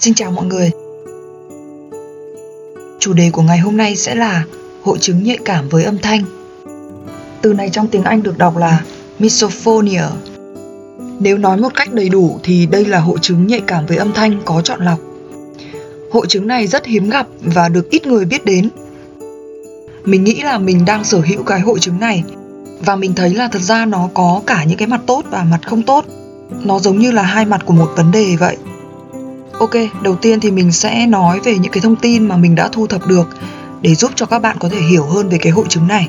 Xin chào mọi người. Chủ đề của ngày hôm nay sẽ là hội chứng nhạy cảm với âm thanh. Từ này trong tiếng Anh được đọc là misophonia. Nếu nói một cách đầy đủ thì đây là hội chứng nhạy cảm với âm thanh có chọn lọc. Hội chứng này rất hiếm gặp và được ít người biết đến. Mình nghĩ là mình đang sở hữu cái hội chứng này và mình thấy là thật ra nó có cả những cái mặt tốt và mặt không tốt. Nó giống như là hai mặt của một vấn đề vậy Ok, đầu tiên thì mình sẽ nói về những cái thông tin mà mình đã thu thập được để giúp cho các bạn có thể hiểu hơn về cái hội chứng này.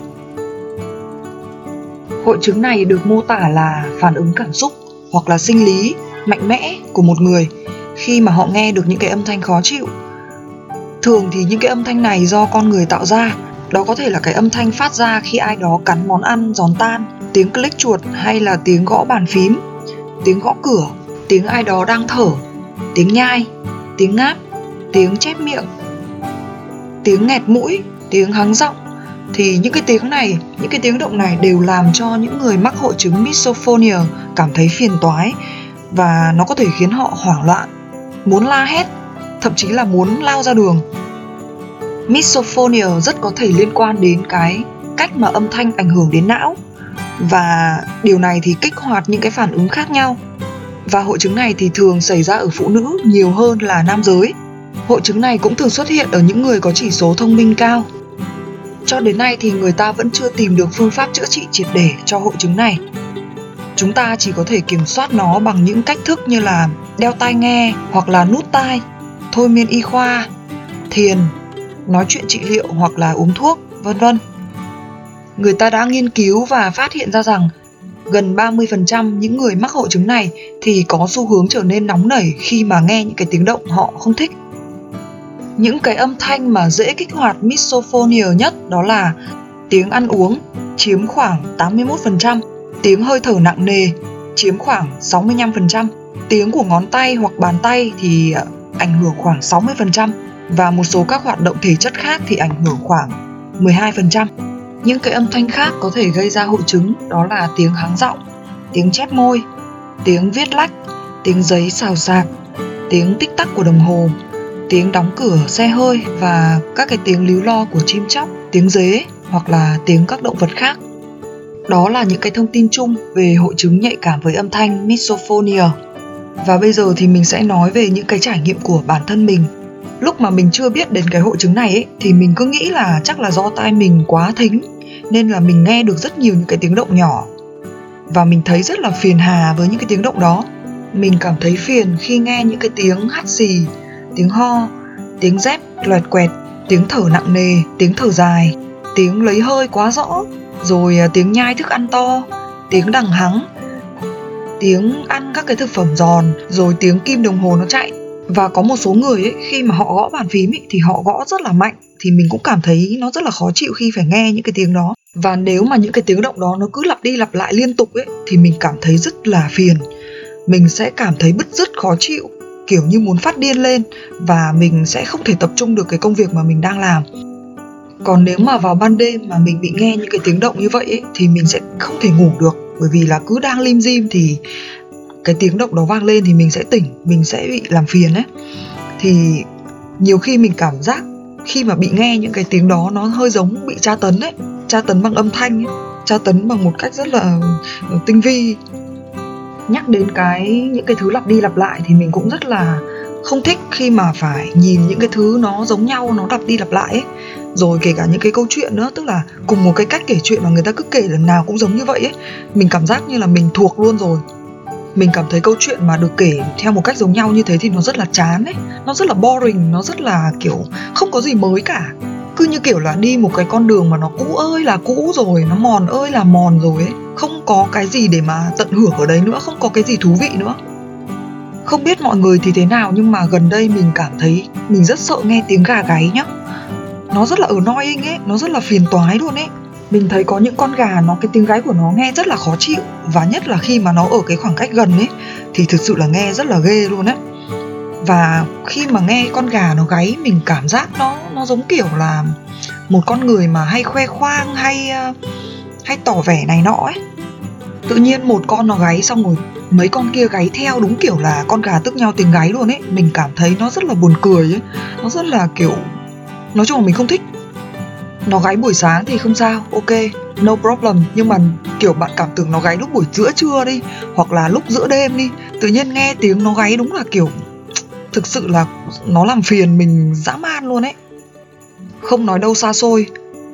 Hội chứng này được mô tả là phản ứng cảm xúc hoặc là sinh lý mạnh mẽ của một người khi mà họ nghe được những cái âm thanh khó chịu. Thường thì những cái âm thanh này do con người tạo ra, đó có thể là cái âm thanh phát ra khi ai đó cắn món ăn giòn tan, tiếng click chuột hay là tiếng gõ bàn phím, tiếng gõ cửa, tiếng ai đó đang thở tiếng nhai, tiếng ngáp, tiếng chép miệng, tiếng nghẹt mũi, tiếng hắng giọng thì những cái tiếng này, những cái tiếng động này đều làm cho những người mắc hội chứng misophonia cảm thấy phiền toái và nó có thể khiến họ hoảng loạn, muốn la hét, thậm chí là muốn lao ra đường. Misophonia rất có thể liên quan đến cái cách mà âm thanh ảnh hưởng đến não và điều này thì kích hoạt những cái phản ứng khác nhau và hội chứng này thì thường xảy ra ở phụ nữ nhiều hơn là nam giới. Hội chứng này cũng thường xuất hiện ở những người có chỉ số thông minh cao. Cho đến nay thì người ta vẫn chưa tìm được phương pháp chữa trị triệt để cho hội chứng này. Chúng ta chỉ có thể kiểm soát nó bằng những cách thức như là đeo tai nghe hoặc là nút tai, thôi miên y khoa, thiền, nói chuyện trị liệu hoặc là uống thuốc, vân vân. Người ta đã nghiên cứu và phát hiện ra rằng gần 30% những người mắc hội chứng này thì có xu hướng trở nên nóng nảy khi mà nghe những cái tiếng động họ không thích. Những cái âm thanh mà dễ kích hoạt misophonia nhất đó là tiếng ăn uống chiếm khoảng 81%, tiếng hơi thở nặng nề chiếm khoảng 65%, tiếng của ngón tay hoặc bàn tay thì à, ảnh hưởng khoảng 60% và một số các hoạt động thể chất khác thì ảnh hưởng khoảng 12%. Những cái âm thanh khác có thể gây ra hội chứng đó là tiếng háng giọng, tiếng chép môi, tiếng viết lách, tiếng giấy xào xạc, tiếng tích tắc của đồng hồ, tiếng đóng cửa xe hơi và các cái tiếng líu lo của chim chóc, tiếng dế hoặc là tiếng các động vật khác. Đó là những cái thông tin chung về hội chứng nhạy cảm với âm thanh misophonia. Và bây giờ thì mình sẽ nói về những cái trải nghiệm của bản thân mình lúc mà mình chưa biết đến cái hội chứng này ấy, thì mình cứ nghĩ là chắc là do tai mình quá thính nên là mình nghe được rất nhiều những cái tiếng động nhỏ. Và mình thấy rất là phiền hà với những cái tiếng động đó. Mình cảm thấy phiền khi nghe những cái tiếng hắt xì tiếng ho tiếng dép loẹt quẹt tiếng thở nặng nề tiếng thở dài tiếng lấy hơi quá rõ rồi à, tiếng nhai thức ăn to tiếng đằng hắng tiếng ăn các cái thực phẩm giòn rồi tiếng kim đồng hồ nó chạy. Và có một số người ấy khi mà họ gõ bàn phím ấy, thì họ gõ rất là mạnh thì mình cũng cảm thấy nó rất là khó chịu khi phải nghe những cái tiếng đó. Và nếu mà những cái tiếng động đó nó cứ lặp đi lặp lại liên tục ấy thì mình cảm thấy rất là phiền. Mình sẽ cảm thấy bứt rứt khó chịu kiểu như muốn phát điên lên và mình sẽ không thể tập trung được cái công việc mà mình đang làm. Còn nếu mà vào ban đêm mà mình bị nghe những cái tiếng động như vậy ấy, thì mình sẽ không thể ngủ được. Bởi vì là cứ đang lim dim thì cái tiếng động đó vang lên thì mình sẽ tỉnh mình sẽ bị làm phiền ấy. Thì nhiều khi mình cảm giác khi mà bị nghe những cái tiếng đó, nó hơi giống bị tra tấn ấy, tra tấn bằng âm thanh ấy, tra tấn bằng một cách rất là ờ, tinh vi. Nhắc đến cái, những cái thứ lặp đi lặp lại thì mình cũng rất là không thích khi mà phải nhìn những cái thứ nó giống nhau, nó lặp đi lặp lại ấy. Rồi kể cả những cái câu chuyện nữa, tức là cùng một cái cách kể chuyện mà người ta cứ kể lần nào cũng giống như vậy ấy, mình cảm giác như là mình thuộc luôn rồi mình cảm thấy câu chuyện mà được kể theo một cách giống nhau như thế thì nó rất là chán ấy. Nó rất là boring, nó rất là, kiểu, không có gì mới cả. Cứ như kiểu là đi một cái con đường mà nó cũ ơi là cũ rồi, nó mòn ơi là mòn rồi ấy. Không có cái gì để mà tận hưởng ở đấy nữa, không có cái gì thú vị nữa. Không biết mọi người thì thế nào nhưng mà gần đây mình cảm thấy mình rất sợ nghe tiếng gà gáy nhá. Nó rất là ở annoying ấy, nó rất là phiền toái luôn ấy mình thấy có những con gà nó, cái tiếng gáy của nó nghe rất là khó chịu. Và nhất là khi mà nó ở cái khoảng cách gần ấy, thì thực sự là nghe rất là ghê luôn á. Và khi mà nghe con gà nó gáy, mình cảm giác nó nó giống kiểu là một con người mà hay khoe khoang, hay ờ, hay tỏ vẻ này nọ ấy. Tự nhiên một con nó gáy xong rồi, mấy con kia gáy theo đúng kiểu là con gà tức nhau tiếng gáy luôn ấy. Mình cảm thấy nó rất là buồn cười ấy. Nó rất là kiểu, nói chung là mình không thích nó gáy buổi sáng thì không sao, ok, no problem. Nhưng mà, kiểu, bạn cảm tưởng nó gáy lúc buổi giữa trưa đi, hoặc là lúc giữa đêm đi. Tự nhiên nghe tiếng nó gáy đúng là, kiểu, thực sự là nó làm phiền mình dã man luôn ấy. Không nói đâu xa xôi,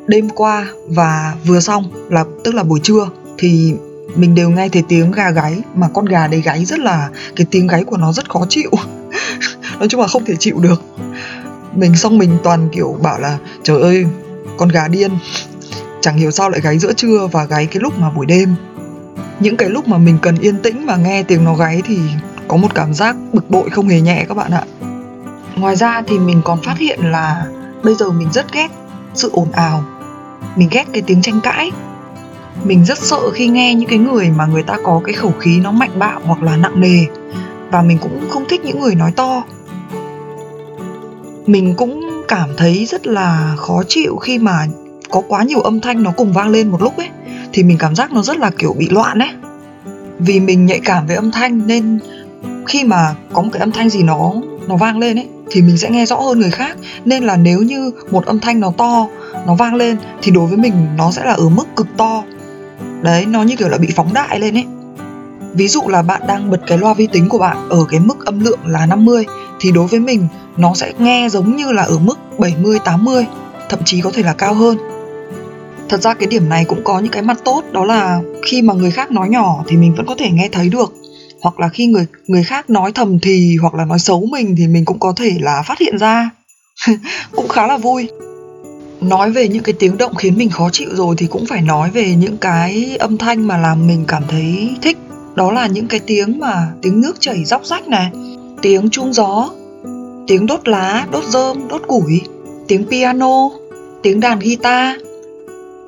đêm qua và vừa xong là, tức là buổi trưa, thì mình đều nghe thấy tiếng gà gáy, mà con gà đấy gáy rất là, cái tiếng gáy của nó rất khó chịu. Nói chung là không thể chịu được. Mình xong mình toàn, kiểu, bảo là, trời ơi con gà điên chẳng hiểu sao lại gáy giữa trưa và gáy cái lúc mà buổi đêm. Những cái lúc mà mình cần yên tĩnh mà nghe tiếng nó gáy thì có một cảm giác bực bội không hề nhẹ các bạn ạ. Ngoài ra thì mình còn phát hiện là bây giờ mình rất ghét sự ồn ào. Mình ghét cái tiếng tranh cãi. Mình rất sợ khi nghe những cái người mà người ta có cái khẩu khí nó mạnh bạo hoặc là nặng nề. Và mình cũng không thích những người nói to. Mình cũng cảm thấy rất là khó chịu khi mà có quá nhiều âm thanh nó cùng vang lên một lúc ấy, thì mình cảm giác nó rất là kiểu bị loạn ấy. Vì mình nhạy cảm với âm thanh nên khi mà có một cái âm thanh gì nó nó vang lên ấy, thì mình sẽ nghe rõ hơn người khác. Nên là nếu như một âm thanh nó to, nó vang lên, thì đối với mình nó sẽ là ở mức cực to. Đấy, nó như kiểu là bị phóng đại lên ấy. Ví dụ là bạn đang bật cái loa vi tính của bạn ở cái mức âm lượng là 50 thì đối với mình, nó sẽ nghe giống như là ở mức 70 80 thậm chí có thể là cao hơn. Thật ra cái điểm này cũng có những cái mặt tốt, đó là khi mà người khác nói nhỏ thì mình vẫn có thể nghe thấy được. Hoặc là khi người người khác nói thầm thì hoặc là nói xấu mình thì mình cũng có thể là phát hiện ra. Cũng khá là vui. Nói về những cái tiếng động khiến mình khó chịu rồi thì cũng phải nói về những cái âm thanh mà làm mình cảm thấy thích. Đó là những cái tiếng mà tiếng nước chảy róc rách này tiếng chuông gió tiếng đốt lá đốt rơm đốt củi tiếng piano tiếng đàn guitar.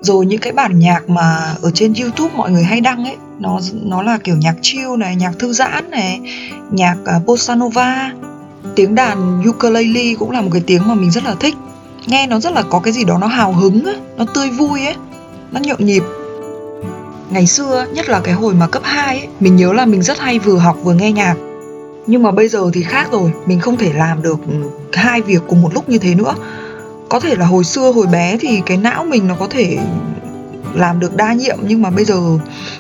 Rồi những cái bản nhạc mà ở trên youtube mọi người hay đăng ấy nó nó là kiểu nhạc chill này nhạc thư giãn này nhạc à, uh, bossa nova tiếng đàn ukulele cũng là một cái tiếng mà mình rất là thích. Nghe nó rất là có cái gì đó nó hào hứng ấy, nó tươi vui ấy nó nhộn nhịp. Ngày xưa nhất là cái hồi mà cấp 2 ấy mình nhớ là mình rất hay vừa học vừa nghe nhạc nhưng mà bây giờ thì khác rồi, mình không thể làm được ừ, hai việc cùng một lúc như thế nữa. Có thể là hồi xưa hồi bé thì cái não mình nó có thể làm được đa nhiệm, nhưng mà bây giờ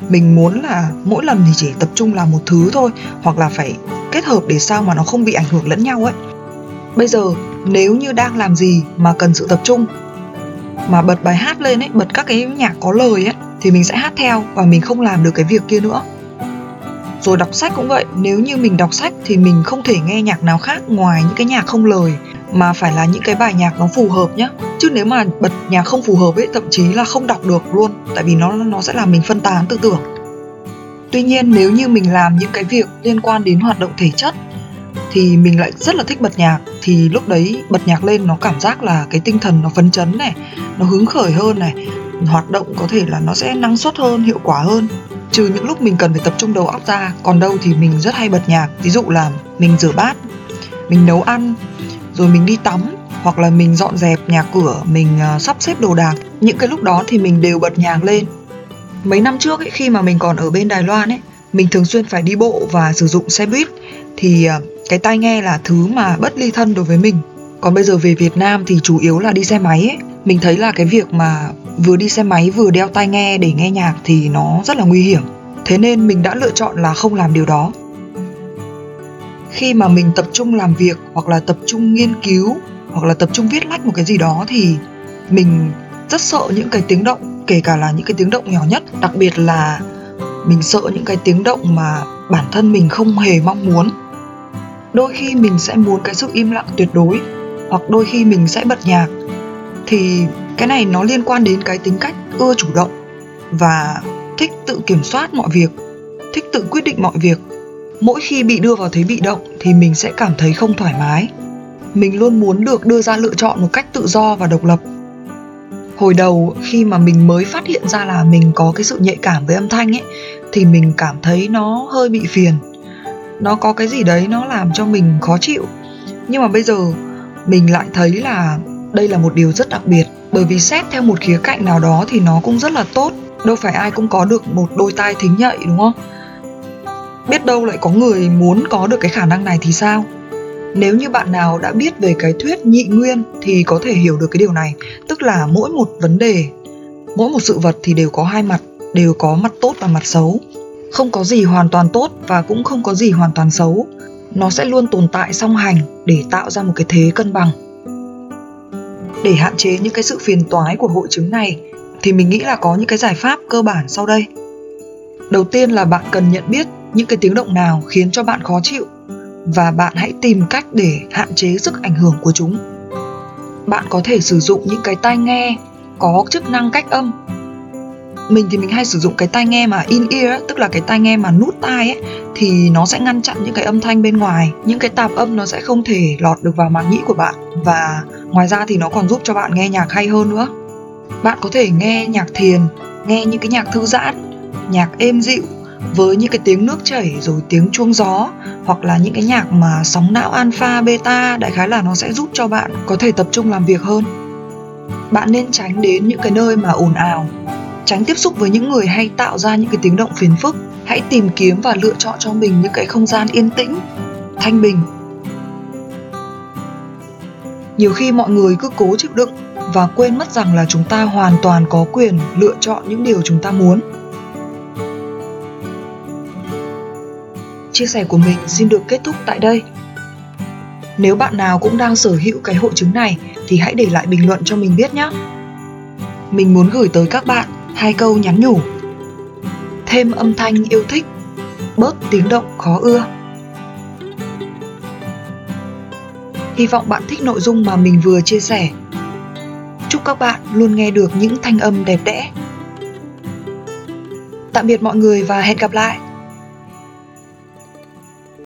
mình muốn là mỗi lần thì chỉ tập trung làm một thứ thôi, hoặc là phải kết hợp để sao mà nó không bị ảnh hưởng lẫn nhau ấy. Bây giờ nếu như đang làm gì mà cần sự tập trung, mà bật bài hát lên ấy, bật các cái nhạc có lời ấy, thì mình sẽ hát theo và mình không làm được cái việc kia nữa rồi đọc sách cũng vậy, nếu như mình đọc sách thì mình không thể nghe nhạc nào khác ngoài những cái nhạc không lời, mà phải là những cái bài nhạc nó phù hợp nhá. Chứ nếu mà bật nhạc không phù hợp ấy, thậm chí là không đọc được luôn, tại vì nó nó sẽ làm mình phân tán tư tưởng. Tuy nhiên, nếu như mình làm những cái việc liên quan đến hoạt động thể chất, thì mình lại rất là thích bật nhạc, thì lúc đấy bật nhạc lên nó cảm giác là cái tinh thần nó phấn chấn này, nó hứng khởi hơn này, hoạt động có thể là nó sẽ năng suất hơn, hiệu quả hơn trừ những lúc mình cần phải tập trung đầu óc ra, còn đâu thì mình rất hay bật nhạc. Ví dụ là mình rửa bát, mình nấu ăn, rồi mình đi tắm, hoặc là mình dọn dẹp nhà cửa, mình à, sắp xếp đồ đạc. Những cái lúc đó thì mình đều bật nhạc lên. Mấy năm trước ấy, khi mà mình còn ở bên đài loan ấy, mình thường xuyên phải đi bộ và sử dụng xe buýt. Thì à, cái tai nghe là thứ mà bất ly thân đối với mình. Còn bây giờ về Việt Nam thì chủ yếu là đi xe máy ấy. Mình thấy là cái việc mà vừa đi xe máy vừa đeo tai nghe để nghe nhạc thì nó rất là nguy hiểm. Thế nên mình đã lựa chọn là không làm điều đó. Khi mà mình tập trung làm việc hoặc là tập trung nghiên cứu hoặc là tập trung viết lách một cái gì đó thì mình rất sợ những cái tiếng động, kể cả là những cái tiếng động nhỏ nhất. Đặc biệt là mình sợ những cái tiếng động mà bản thân mình không hề mong muốn. Đôi khi mình sẽ muốn cái sự im lặng tuyệt đối hoặc đôi khi mình sẽ bật nhạc thì cái này nó liên quan đến cái tính cách ưa chủ động và thích tự kiểm soát mọi việc, thích tự quyết định mọi việc. Mỗi khi bị đưa vào thế bị động thì mình sẽ cảm thấy không thoải mái. Mình luôn muốn được đưa ra lựa chọn một cách tự do và độc lập. Hồi đầu khi mà mình mới phát hiện ra là mình có cái sự nhạy cảm với âm thanh ấy, thì mình cảm thấy nó hơi bị phiền. Nó có cái gì đấy nó làm cho mình khó chịu. Nhưng mà bây giờ mình lại thấy là đây là một điều rất đặc biệt, bởi vì xét theo một khía cạnh nào đó thì nó cũng rất là tốt. Đâu phải ai cũng có được một đôi tai thính nhạy, đúng không? Biết đâu lại có người muốn có được cái khả năng này thì sao? Nếu như bạn nào đã biết về cái thuyết nhị nguyên thì có thể hiểu được cái điều này, tức là mỗi một vấn đề, mỗi một sự vật thì đều có hai mặt, đều có mặt tốt và mặt xấu. Không có gì hoàn toàn tốt và cũng không có gì hoàn toàn xấu. Nó sẽ luôn tồn tại song hành để tạo ra một cái thế cân bằng để hạn chế những cái sự phiền toái của hội chứng này, thì mình nghĩ là có những cái giải pháp cơ bản sau đây. Đầu tiên là bạn cần nhận biết những cái tiếng động nào khiến cho bạn khó chịu, và bạn hãy tìm cách để hạn chế sức ảnh hưởng của chúng. Bạn có thể sử dụng những cái tai nghe, có chức năng cách âm mình thì mình hay sử dụng cái tai nghe mà in ear tức là cái tai nghe mà nút tai ấy thì nó sẽ ngăn chặn những cái âm thanh bên ngoài. Những cái tạp âm nó sẽ không thể lọt được vào màng nhĩ của bạn. Và ngoài ra thì nó còn giúp cho bạn nghe nhạc hay hơn nữa. Bạn có thể nghe nhạc thiền, nghe những cái nhạc thư giãn, nhạc êm dịu với những cái tiếng nước chảy rồi tiếng chuông gió, hoặc là những cái nhạc mà sóng não alpha, beta, đại khái là nó sẽ giúp cho bạn có thể tập trung làm việc hơn. Bạn nên tránh đến những cái nơi mà ồn ào tránh tiếp xúc với những người hay tạo ra những cái tiếng động phiền phức. Hãy tìm kiếm và lựa chọn cho mình những cái không gian yên tĩnh, thanh bình. Nhiều khi mọi người cứ cố chịu đựng và quên mất rằng là chúng ta hoàn toàn có quyền lựa chọn những điều chúng ta muốn. Chia sẻ của mình xin được kết thúc tại đây. Nếu bạn nào cũng đang sở hữu cái hội chứng này thì hãy để lại bình luận cho mình biết nhé. Mình muốn gửi tới các bạn hai câu nhắn nhủ. Thêm âm thanh yêu thích, bớt tiếng động khó ưa. Hy vọng bạn thích nội dung mà mình vừa chia sẻ. Chúc các bạn luôn nghe được những thanh âm đẹp đẽ. Tạm biệt mọi người và hẹn gặp lại.